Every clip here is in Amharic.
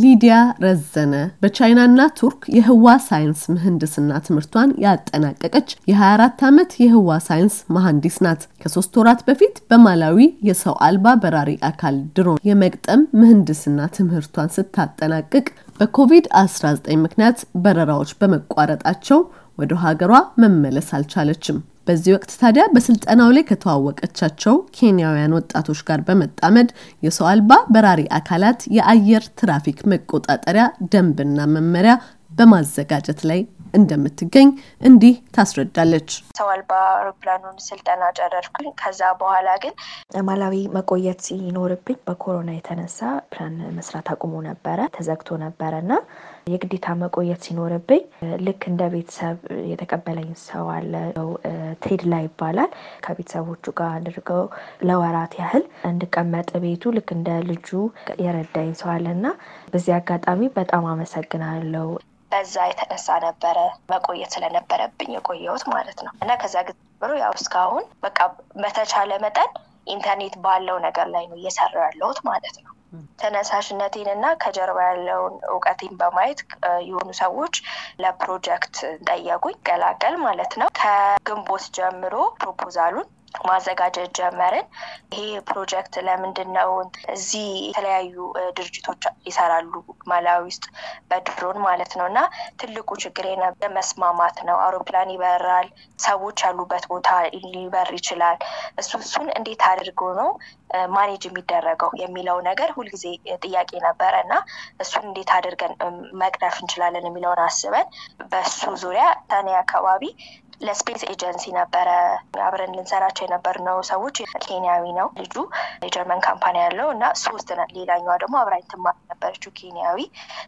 ሊዲያ ረዘነ በቻይናና ቱርክ የህዋ ሳይንስ ምህንድስና ትምህርቷን ያጠናቀቀች የ24 ዓመት የህዋ ሳይንስ መሐንዲስ ናት። ከሶስት ወራት በፊት በማላዊ የሰው አልባ በራሪ አካል ድሮን የመግጠም ምህንድስና ትምህርቷን ስታጠናቅቅ በኮቪድ-19 ምክንያት በረራዎች በመቋረጣቸው ወደ ሀገሯ መመለስ አልቻለችም። በዚህ ወቅት ታዲያ በስልጠናው ላይ ከተዋወቀቻቸው ኬንያውያን ወጣቶች ጋር በመጣመድ የሰው አልባ በራሪ አካላት የአየር ትራፊክ መቆጣጠሪያ ደንብና መመሪያ በማዘጋጀት ላይ እንደምትገኝ እንዲህ ታስረዳለች። ሰው አልባ አውሮፕላኑን ስልጠና ጨረርኩኝ። ከዛ በኋላ ግን ማላዊ መቆየት ሲኖርብኝ በኮሮና የተነሳ ፕላን መስራት አቁሞ ነበረ፣ ተዘግቶ ነበረ እና የግዴታ መቆየት ሲኖርብኝ ልክ እንደ ቤተሰብ የተቀበለኝ ሰው አለ። ቴድላ ይባላል። ከቤተሰቦቹ ጋር አድርገው ለወራት ያህል እንድቀመጥ ቤቱ ልክ እንደ ልጁ የረዳኝ ሰው አለ እና በዚህ አጋጣሚ በጣም አመሰግናለሁ። በዛ የተነሳ ነበረ መቆየት ስለነበረብኝ የቆየሁት ማለት ነው እና ከዛ ጊዜ ጀምሮ ያው እስካሁን በቃ በተቻለ መጠን ኢንተርኔት ባለው ነገር ላይ ነው እየሰራው ያለሁት ማለት ነው። ተነሳሽነቴን እና ከጀርባ ያለውን እውቀቴን በማየት የሆኑ ሰዎች ለፕሮጀክት ጠየቁኝ ቀላቀል ማለት ነው። ከግንቦት ጀምሮ proposal ኡን ማዘጋጀት ጀመርን። ይሄ ፕሮጀክት ለምንድን ነው እዚህ የተለያዩ ድርጅቶች ይሰራሉ ማላዊ ውስጥ በድሮን ማለት ነው እና ትልቁ ችግር መስማማት ነው። አውሮፕላን ይበራል፣ ሰዎች ያሉበት ቦታ ሊበር ይችላል። እሱ እሱን እንዴት አድርጎ ነው manage የሚደረገው የሚለው ነገር ሁልጊዜ ጥያቄ ነበረ እና እሱን እንዴት አድርገን መቅረፍ እንችላለን የሚለውን አስበን በሱ ዙሪያ ታኔ አካባቢ ለ space agency ነበረ አብረን ልንሰራቸው የነበርነው ሰዎች ኬንያዊ ነው ልጁ የጀርመን company ያለው እና ሶስት ሌላኛዋ ደግሞ አብራኝ ትማር ነበረችው ኬንያዊ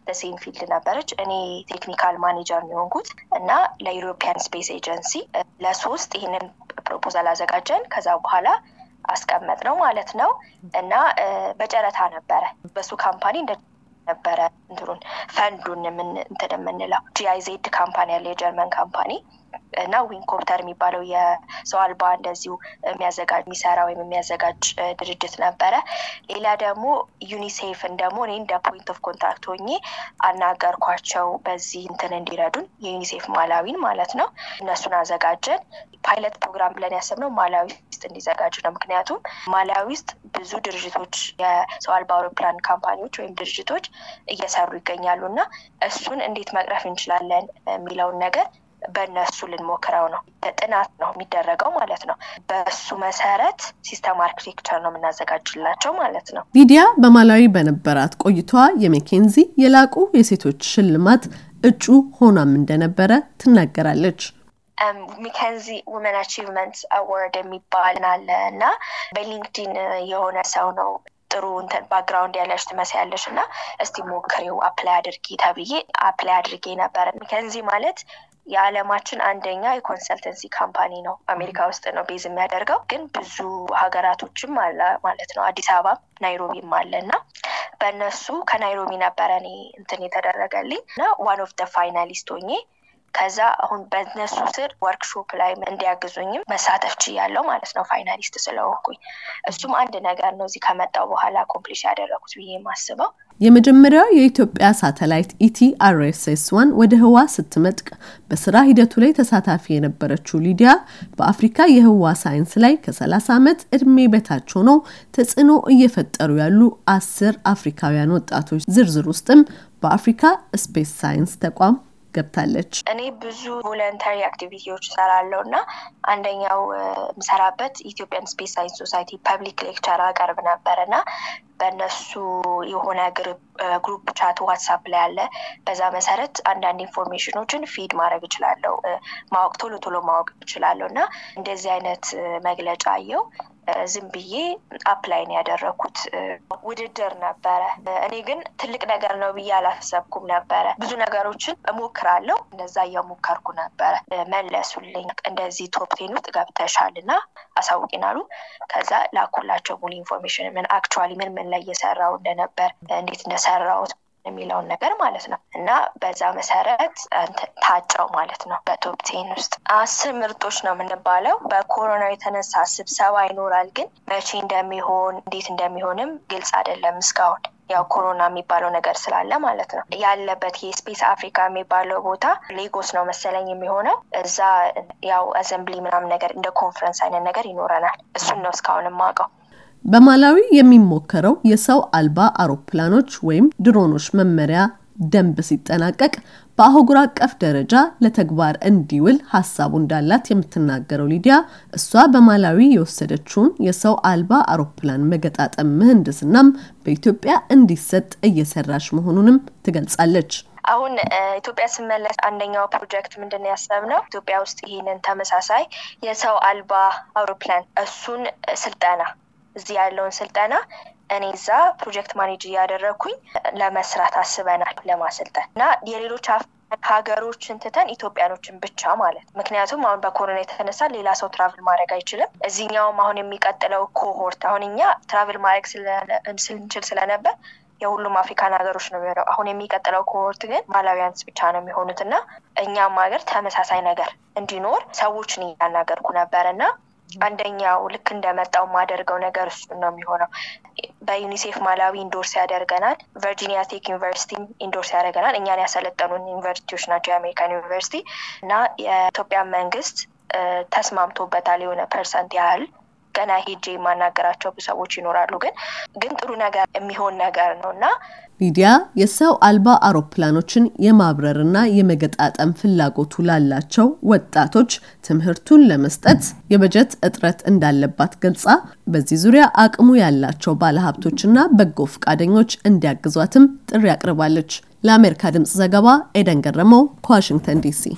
በ same field ነበረች። እኔ technical manager የሆንኩት እና ለ European Space Agency ለሶስት ይህንን proposal አዘጋጀን። ከዛ በኋላ አስቀመጥነው ማለት ነው እና በጨረታ ነበረ በሱ company እንደ ነበረ እንትኑን ፈንዱን የምንለው GIZ company ያለ የጀርመን company እና Wingcopter የሚባለው የሰው አልባ እንደዚሁ የሚሰራ ወይም የሚያዘጋጅ ድርጅት ነበረ። ሌላ ደግሞ ዩኒሴፍን ደግሞ እኔ እንደ point of contact ሆኜ አናገርኳቸው በዚህ እንትን እንዲረዱን የዩኒሴፍ ማላዊን ማለት ነው። እነሱን አዘጋጀን። pilot program ብለን ያሰብነው ማላዊ ውስጥ እንዲዘጋጅ ነው። ምክንያቱም ማላዊ ውስጥ ብዙ ድርጅቶች የሰው አልባ አውሮፕላን company ዎች ወይም ድርጅቶች እየሰሩ ይገኛሉ እና እሱን እንዴት መቅረፍ እንችላለን የሚለውን ነገር በእነሱ ልንሞክረው ነው። ጥናት ነው የሚደረገው ማለት ነው። በሱ መሰረት system architecture ነው የምናዘጋጅላቸው ማለት ነው። ሊዲያ በማላዊ በነበራት ቆይታዋ የ McKinsey የላቁ የሴቶች ሽልማት እጩ ሆኗም እንደነበረ ትናገራለች። McKinsey Women Achievement Award የሚባል አለ እና በ LinkedIn የሆነ ሰው ነው ጥሩ እንትን background ያለሽ ትመስያለሽ እና እስቲ ሞክሬው apply አድርጊ ተብዬ apply አድርጌ ነበረ። McKinsey ማለት የዓለማችን አንደኛ የ consultancy company ነው። አሜሪካ ውስጥ ነው base የሚያደርገው፣ ግን ብዙ ሀገራቶችም አለ ማለት ነው። አዲስ አበባም ናይሮቢም አለ እና በእነሱ ከናይሮቢ ነበረ እኔ እንትን የተደረገልኝ እና one of the finalist ሆኜ ከዛ አሁን በነሱ ስር ወርክሾፕ ላይ እንዲያግዙኝም መሳተፍ ችያለሁ ማለት ነው፣ finalist ስለሆንኩኝ። እሱም አንድ ነገር ነው እዚህ ከመጣው በኋላ accomplish ያደረጉት ብዬ የማስበው። የመጀመሪያው የኢትዮጵያ ሳተላይት ETRSS one ወደ ህዋ ስትመጥቅ በስራ ሂደቱ ላይ ተሳታፊ የነበረችው ሊዲያ በአፍሪካ የህዋ ሳይንስ ላይ ከ30 ዓመት እድሜ በታች ሆነው ተጽዕኖ እየፈጠሩ ያሉ አስር አፍሪካውያን ወጣቶች ዝርዝር ውስጥም በአፍሪካ space science ተቋም ገብታለች። እኔ ብዙ voluntary activity ዎች እሰራለሁ እና አንደኛው የምሰራበት Ethiopian Space Science Society public lecture አቀርብ ነበር እና በእነሱ የሆነ group chat WhatsApp ላይ አለ። በዛ መሰረት አንዳንድ information ኖችን feed ማድረግ እችላለሁ፣ ማወቅ ቶሎ ቶሎ ማወቅ እችላለሁ እና እንደዚህ አይነት መግለጫ አየው ዝም ብዬ apply ነው ያደረኩት። ውድድር ነበረ። እኔ ግን ትልቅ ነገር ነው ብዬ አላሰብኩም ነበረ። ብዙ ነገሮችን እሞክራለሁ። እንደዛ እየሞከርኩ ነበረ። መለሱልኝ፣ እንደዚህ top ten ውስጥ ገብተሻል እና አሳውቂን አሉ። ከዛ ላኩላቸው ሙሉ information ምን actually ምን ምን ላይ እየሰራው እንደነበር እንዴት እንደሰራውት የሚለውን ነገር ማለት ነው እና በዛ መሰረት ታጨው ማለት ነው። በ top ውስጥ አስር ምርጦች ነው የምንባለው። በኮሮና የተነሳ ስብሰባ ይኖራል፣ ግን መቼ እንደሚሆን እንዴት እንደሚሆንም ግልጽ አይደለም እስካሁን ያው ኮሮና የሚባለው ነገር ስላለ ማለት ነው። ያለበት የ Space Africa የሚባለው ቦታ ሌጎስ ነው መሰለኝ የሚሆነው። እዛ ያው assembly ምናምን ነገር እንደ ኮንፈረንስ አይነት ነገር ይኖረናል። እሱን ነው እስካሁን የማውቀው። በማላዊ የሚሞከረው የሰው አልባ አውሮፕላኖች ወይም ድሮኖች መመሪያ ደንብ ሲጠናቀቅ በአህጉር አቀፍ ደረጃ ለተግባር እንዲውል ሀሳቡ እንዳላት የምትናገረው ሊዲያ እሷ በማላዊ የወሰደችውን የሰው አልባ አውሮፕላን መገጣጠም ምህንድስናም በኢትዮጵያ እንዲሰጥ እየሰራች መሆኑንም ትገልጻለች። አሁን ኢትዮጵያ ስመለስ አንደኛው ፕሮጀክት ምንድን ያሰብነው ኢትዮጵያ ውስጥ ይህንን ተመሳሳይ የሰው አልባ አውሮፕላን እሱን ስልጠና እዚህ ያለውን ስልጠና እኔ እዛ project manage እያደረግኩኝ ለመስራት አስበናል ለማሰልጠን እና የሌሎች ሀገሮችን ትተን ኢትዮጵያኖችን ብቻ ማለት ምክንያቱም አሁን በኮሮና የተነሳ ሌላ ሰው travel ማድረግ አይችልም። እዚህኛውም አሁን የሚቀጥለው cohort አሁን እኛ travel ማድረግ ስንችል ስለነበር የሁሉም አፍሪካን ሀገሮች ነው የሚሆነው። አሁን የሚቀጥለው cohort ግን Malawians ብቻ ነው የሚሆኑት እና እኛም ሀገር ተመሳሳይ ነገር እንዲኖር ሰዎችን እያናገርኩ ነበር እና አንደኛው ልክ እንደመጣው የማደርገው ነገር እሱን ነው የሚሆነው። በዩኒሴፍ ማላዊ endorse ያደርገናል። Virginia Tech University endorse ያደርገናል። እኛን ያሰለጠኑን ዩኒቨርሲቲዎች ናቸው፣ የአሜሪካን ዩኒቨርሲቲ እና የኢትዮጵያ መንግስት ተስማምቶበታል የሆነ percent ያህል ገና ሄጄ የማናገራቸው ሰዎች ይኖራሉ። ግን ግን ጥሩ ነገር የሚሆን ነገር ነው እና ሊዲያ የሰው አልባ አውሮፕላኖችን የማብረርና የመገጣጠም ፍላጎቱ ላላቸው ወጣቶች ትምህርቱን ለመስጠት የበጀት እጥረት እንዳለባት ገልጻ በዚህ ዙሪያ አቅሙ ያላቸው ባለሀብቶችና በጎ ፈቃደኞች እንዲያግዟትም ጥሪ አቅርባለች። ለአሜሪካ ድምጽ ዘገባ ኤደን ገረመው ከዋሽንግተን ዲሲ